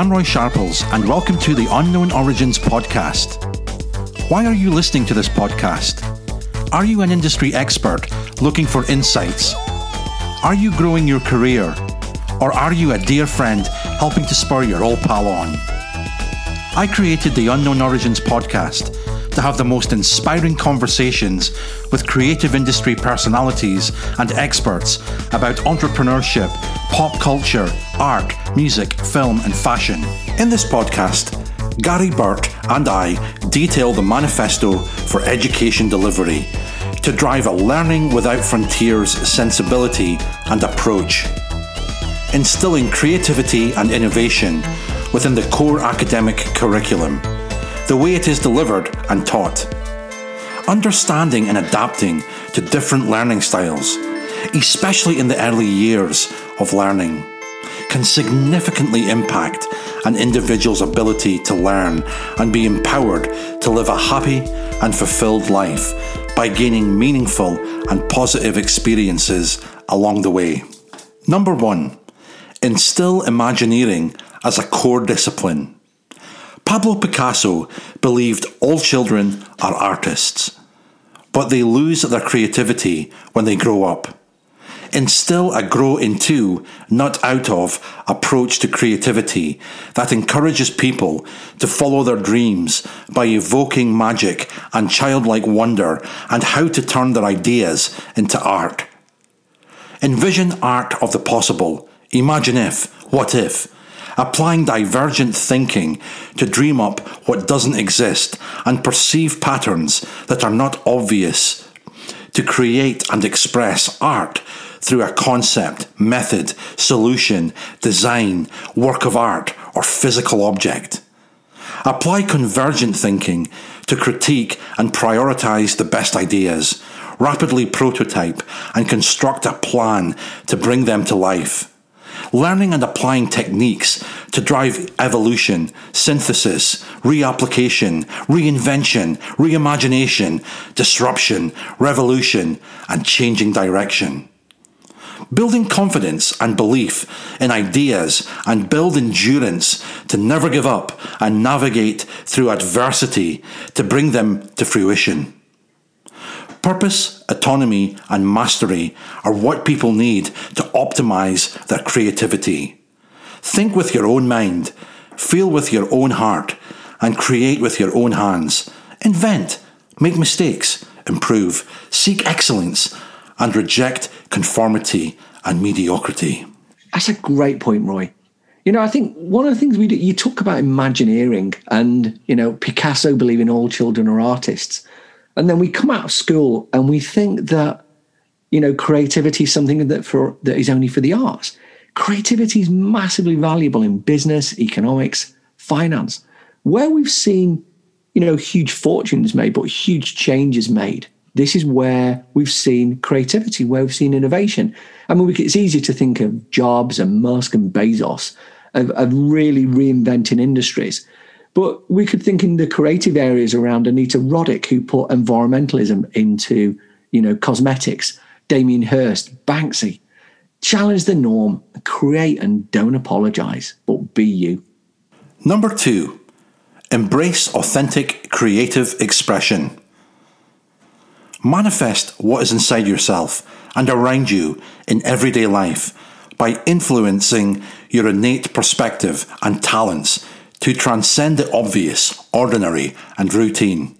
I'm Roy Sharples, and welcome to the Unknown Origins podcast. Why are you listening to this podcast? Are you an industry expert looking for insights? Are you growing your career? Or are you a dear friend helping to spur your old pal on? I created the Unknown Origins podcast to have the most inspiring conversations with creative industry personalities and experts about entrepreneurship, pop culture, art, music, film, and fashion. In this podcast, Gary Burt and I detail the manifesto for education delivery to drive a learning without frontiers sensibility and approach, instilling creativity and innovation within the core academic curriculum, the way it is delivered and taught. Understanding and adapting to different learning styles, especially in the early years of learning, can significantly impact an individual's ability to learn and be empowered to live a happy and fulfilled life by gaining meaningful and positive experiences along the way. Number one, instill Imagineering as a core discipline. Pablo Picasso believed all children are artists, but they lose their creativity when they grow up. Instill a grow into, not out of, approach to creativity that encourages people to follow their dreams by evoking magic and childlike wonder and how to turn their ideas into art. Envision art of the possible. Imagine if, what if, applying divergent thinking to dream up what doesn't exist and perceive patterns that are not obvious, to create and express art through a concept, method, solution, design, work of art, or physical object. Apply convergent thinking to critique and prioritize the best ideas, rapidly prototype and construct a plan to bring them to life learning and applying techniques to drive evolution, synthesis, reapplication, reinvention, reimagination, disruption, revolution, and changing direction. Building confidence and belief in ideas and build endurance to never give up and navigate through adversity to bring them to fruition. Purpose, autonomy, and mastery are what people need to optimize their creativity. Think with your own mind, feel with your own heart, and create with your own hands. Invent, make mistakes, improve, seek excellence, and reject conformity and mediocrity. That's a great point, Roy. You know, I think one of the things we do, you talk about Imagineering and, you know, Picasso believing all children are artists. And then we come out of school and we think that, you know, creativity is something that for that is only for the arts. Creativity is massively valuable in business, economics, finance, where we've seen, you know, huge fortunes made, but huge changes made. This is where we've seen creativity, where we've seen innovation. I mean, it's easy to think of Jobs and Musk and Bezos of, of really reinventing industries. But we could think in the creative areas around Anita Roddick, who put environmentalism into, you know, cosmetics, Damien Hirst, Banksy. Challenge the norm, create and don't apologize, but be you. Number two, embrace authentic creative expression. Manifest what is inside yourself and around you in everyday life by influencing your innate perspective and talents to transcend the obvious, ordinary, and routine.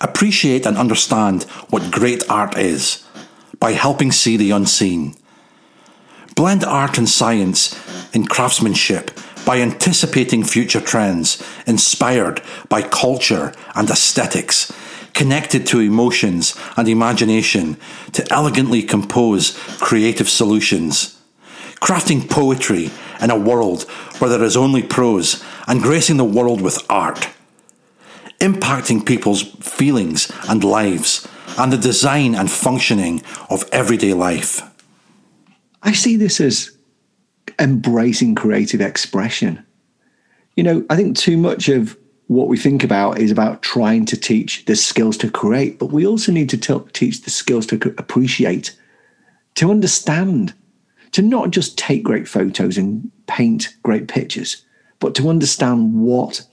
Appreciate and understand what great art is by helping see the unseen. Blend art and science in craftsmanship by anticipating future trends inspired by culture and aesthetics, connected to emotions and imagination to elegantly compose creative solutions. Crafting poetry in a world where there is only prose and gracing the world with art, impacting people's feelings and lives and the design and functioning of everyday life. I see this as embracing creative expression. You know, I think too much of what we think about is about trying to teach the skills to create, but we also need to t- teach the skills to appreciate, to understand, to not just take great photos and paint great pictures, but to understand what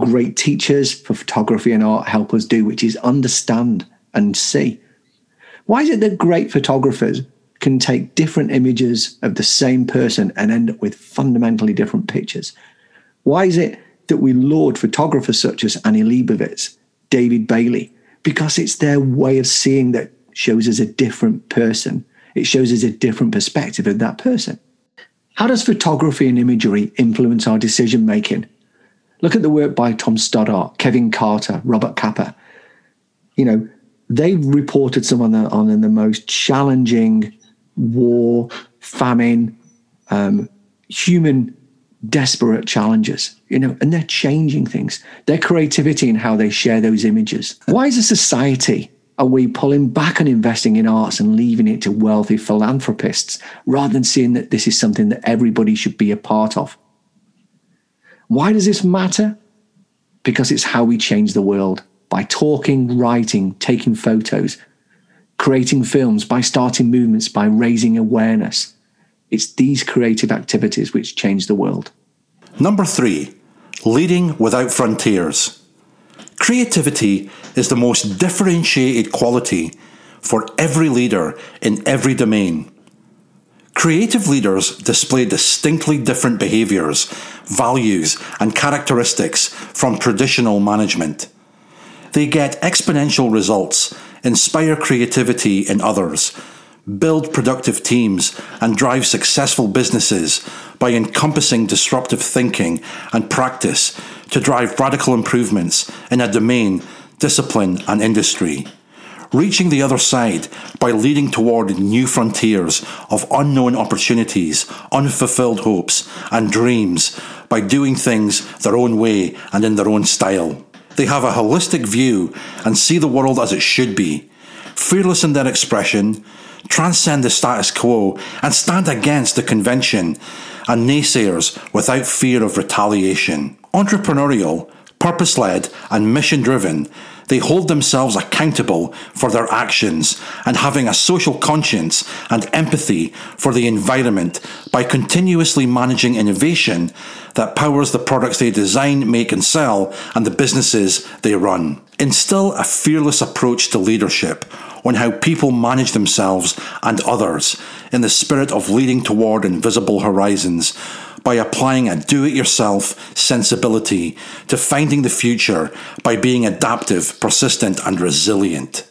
great teachers for photography and art help us do, which is understand and see. Why is it that great photographers can take different images of the same person and end up with fundamentally different pictures? Why is it that we laud photographers such as Annie Leibovitz, David Bailey? Because it's their way of seeing that shows us a different person. It shows us a different perspective of that person. How does photography and imagery influence our decision making? Look at the work by Tom Stoddart, Kevin Carter, Robert Capa. You know, they've reported some on the, on the most challenging war, famine, um, human desperate challenges, you know, and they're changing things. Their creativity and how they share those images. Why is a society are we pulling back on investing in arts and leaving it to wealthy philanthropists rather than seeing that this is something that everybody should be a part of? Why does this matter? Because it's how we change the world by talking, writing, taking photos, creating films, by starting movements, by raising awareness. It's these creative activities which change the world. Number three, leading without frontiers. Creativity is the most differentiated quality for every leader in every domain. Creative leaders display distinctly different behaviours, values, and characteristics from traditional management. They get exponential results, inspire creativity in others, build productive teams, and drive successful businesses by encompassing disruptive thinking and practice to drive radical improvements in a domain, discipline, and industry. Reaching the other side by leading toward new frontiers of unknown opportunities, unfulfilled hopes, and dreams by doing things their own way and in their own style. They have a holistic view and see the world as it should be, fearless in their expression, transcend the status quo, and stand against the convention and naysayers without fear of retaliation. Entrepreneurial, purpose led, and mission driven, they hold themselves accountable for their actions and having a social conscience and empathy for the environment by continuously managing innovation that powers the products they design, make, and sell and the businesses they run. Instill a fearless approach to leadership on how people manage themselves and others in the spirit of leading toward invisible horizons by applying a do it yourself sensibility to finding the future by being adaptive, persistent, and resilient.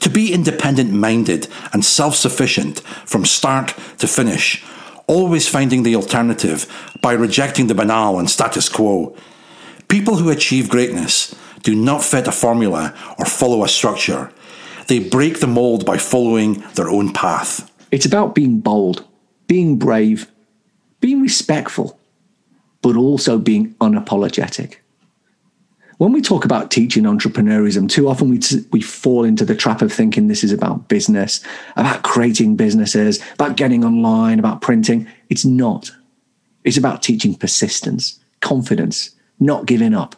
To be independent minded and self sufficient from start to finish, always finding the alternative by rejecting the banal and status quo. People who achieve greatness do not fit a formula or follow a structure. They break the mold by following their own path. It's about being bold, being brave, being respectful, but also being unapologetic. When we talk about teaching entrepreneurism, too often we, t- we fall into the trap of thinking this is about business, about creating businesses, about getting online, about printing. It's not. It's about teaching persistence, confidence, not giving up,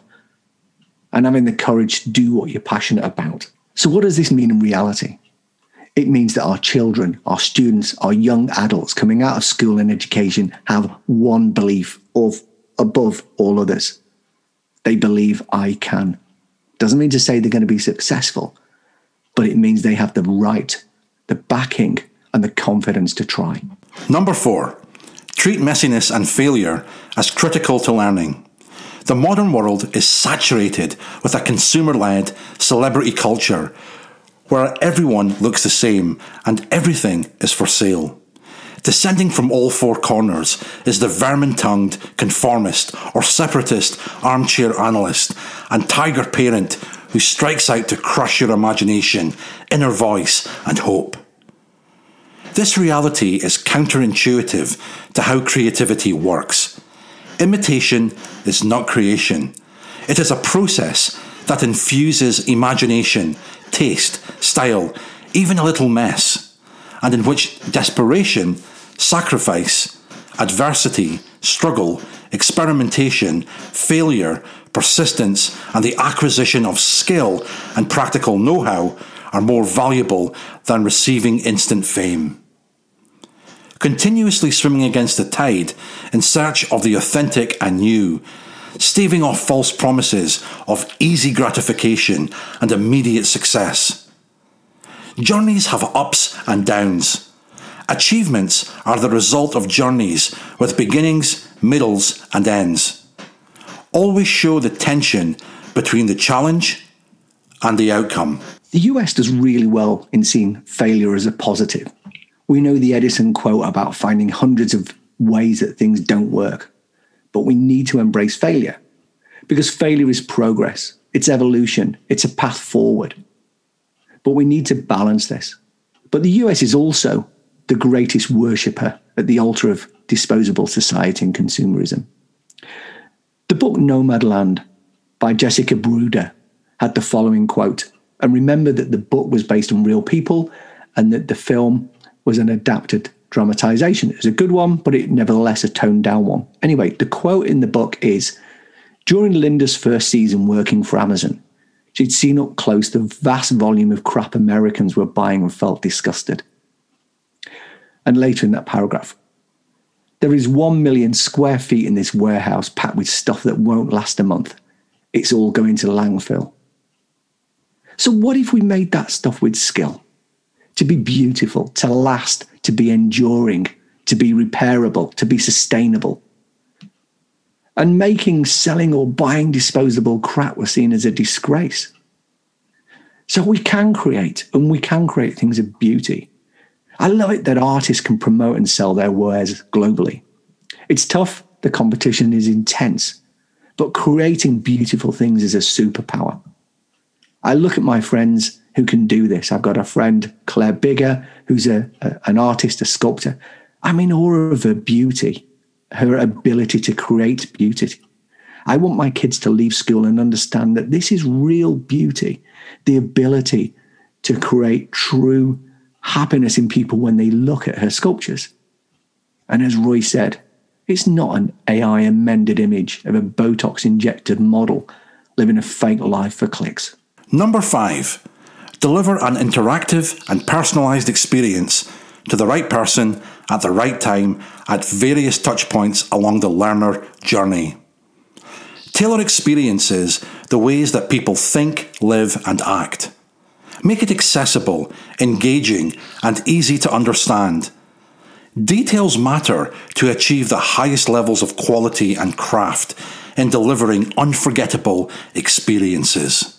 and having the courage to do what you're passionate about. So, what does this mean in reality? It means that our children, our students, our young adults coming out of school and education have one belief of above all others. They believe I can. Doesn't mean to say they're going to be successful, but it means they have the right, the backing, and the confidence to try. Number four, treat messiness and failure as critical to learning. The modern world is saturated with a consumer led celebrity culture where everyone looks the same and everything is for sale. Descending from all four corners is the vermin tongued conformist or separatist armchair analyst and tiger parent who strikes out to crush your imagination, inner voice, and hope. This reality is counterintuitive to how creativity works. Imitation is not creation, it is a process that infuses imagination, taste, style, even a little mess, and in which desperation, sacrifice, adversity, struggle, experimentation, failure, persistence, and the acquisition of skill and practical know how are more valuable than receiving instant fame. Continuously swimming against the tide in search of the authentic and new, staving off false promises of easy gratification and immediate success. Journeys have ups and downs. Achievements are the result of journeys with beginnings, middles, and ends. Always show the tension between the challenge and the outcome. The US does really well in seeing failure as a positive. We know the Edison quote about finding hundreds of ways that things don't work, but we need to embrace failure because failure is progress, it's evolution, it's a path forward. But we need to balance this. But the US is also the greatest worshipper at the altar of disposable society and consumerism. The book Nomadland by Jessica Bruder had the following quote And remember that the book was based on real people and that the film was an adapted dramatization. It was a good one, but it nevertheless a toned down one. Anyway, the quote in the book is During Linda's first season working for Amazon, she'd seen up close the vast volume of crap Americans were buying and felt disgusted. And later in that paragraph, there is one million square feet in this warehouse packed with stuff that won't last a month. It's all going to landfill. So, what if we made that stuff with skill? To be beautiful, to last, to be enduring, to be repairable, to be sustainable. And making, selling, or buying disposable crap was seen as a disgrace. So we can create, and we can create things of beauty. I love it that artists can promote and sell their wares globally. It's tough, the competition is intense, but creating beautiful things is a superpower. I look at my friends who can do this. I've got a friend, Claire Bigger, who's a, a, an artist, a sculptor. I'm in awe of her beauty, her ability to create beauty. I want my kids to leave school and understand that this is real beauty, the ability to create true happiness in people when they look at her sculptures. And as Roy said, it's not an AI amended image of a Botox injected model living a fake life for clicks. Number five, deliver an interactive and personalised experience to the right person at the right time at various touchpoints along the learner journey. Tailor experiences the ways that people think, live, and act. Make it accessible, engaging, and easy to understand. Details matter to achieve the highest levels of quality and craft in delivering unforgettable experiences.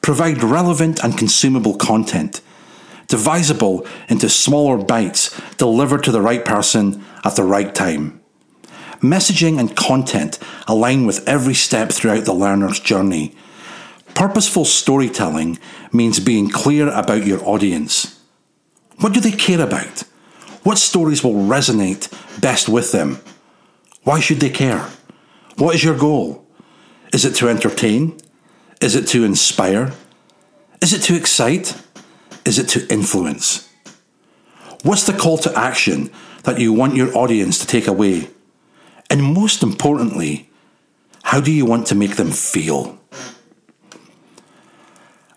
Provide relevant and consumable content, divisible into smaller bites delivered to the right person at the right time. Messaging and content align with every step throughout the learner's journey. Purposeful storytelling means being clear about your audience. What do they care about? What stories will resonate best with them? Why should they care? What is your goal? Is it to entertain? Is it to inspire? Is it to excite? Is it to influence? What's the call to action that you want your audience to take away? And most importantly, how do you want to make them feel?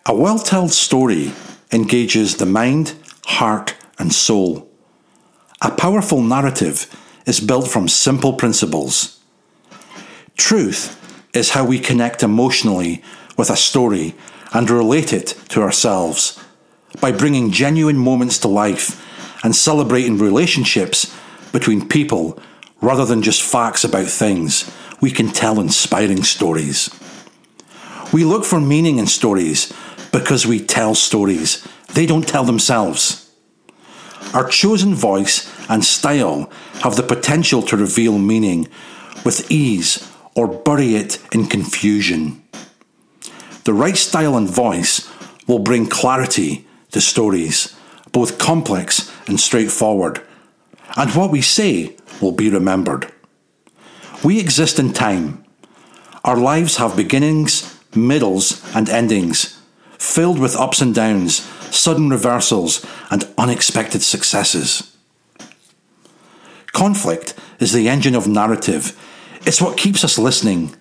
A well told story engages the mind, heart, and soul. A powerful narrative is built from simple principles. Truth is how we connect emotionally with a story and relate it to ourselves by bringing genuine moments to life and celebrating relationships between people rather than just facts about things. We can tell inspiring stories. We look for meaning in stories because we tell stories. They don't tell themselves. Our chosen voice and style have the potential to reveal meaning with ease or bury it in confusion. The right style and voice will bring clarity to stories, both complex and straightforward, and what we say will be remembered. We exist in time. Our lives have beginnings, middles, and endings, filled with ups and downs, sudden reversals, and unexpected successes. Conflict is the engine of narrative. It's what keeps us listening.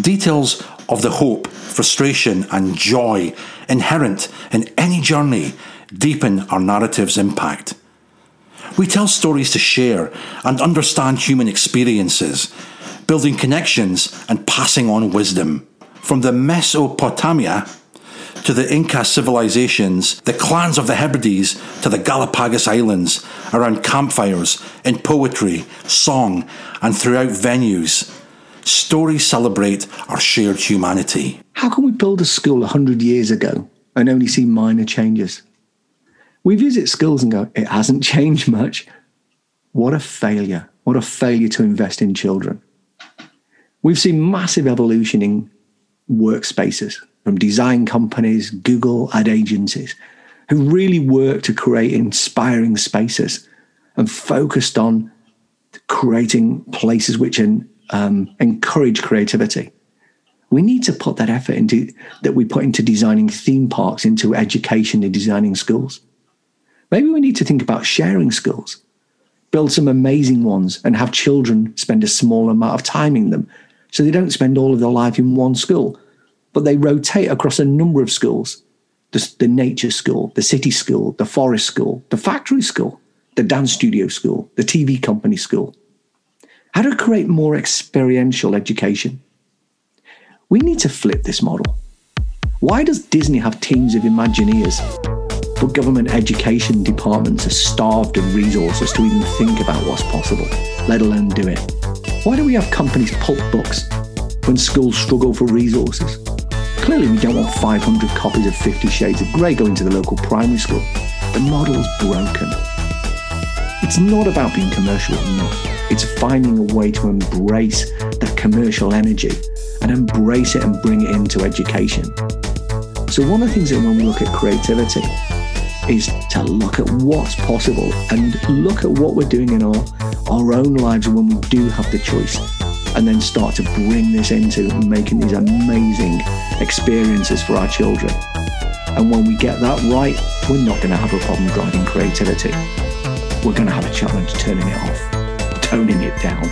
Details of the hope, frustration, and joy inherent in any journey deepen our narrative's impact. We tell stories to share and understand human experiences, building connections and passing on wisdom. From the Mesopotamia to the Inca civilizations, the clans of the Hebrides to the Galapagos Islands, around campfires, in poetry, song, and throughout venues, stories celebrate our shared humanity. How can we build a school 100 years ago and only see minor changes? We visit schools and go, it hasn't changed much. What a failure. What a failure to invest in children. We've seen massive evolution in workspaces from design companies, Google, ad agencies, who really work to create inspiring spaces and focused on creating places which um, encourage creativity. We need to put that effort into that we put into designing theme parks into education and designing schools. Maybe we need to think about sharing schools, build some amazing ones, and have children spend a small amount of time in them so they don't spend all of their life in one school, but they rotate across a number of schools the, the nature school, the city school, the forest school, the factory school, the dance studio school, the TV company school. How to create more experiential education? We need to flip this model. Why does Disney have teams of Imagineers but government education departments are starved of resources to even think about what's possible, let alone do it. Why do we have companies pulp books when schools struggle for resources? Clearly, we don't want 500 copies of Fifty Shades of Grey going to the local primary school. The model's broken. It's not about being commercial enough. It's finding a way to embrace that commercial energy and embrace it and bring it into education. So, one of the things that when we look at creativity, is to look at what's possible and look at what we're doing in our, our own lives when we do have the choice and then start to bring this into making these amazing experiences for our children. And when we get that right, we're not going to have a problem driving creativity. We're going to have a challenge turning it off, toning it down.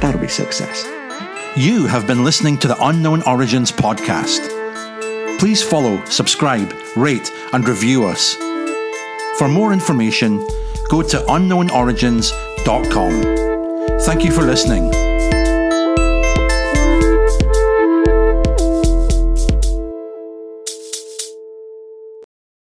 That'll be success. You have been listening to the Unknown Origins podcast. Please follow, subscribe, rate, and review us. For more information, go to unknownorigins.com. Thank you for listening.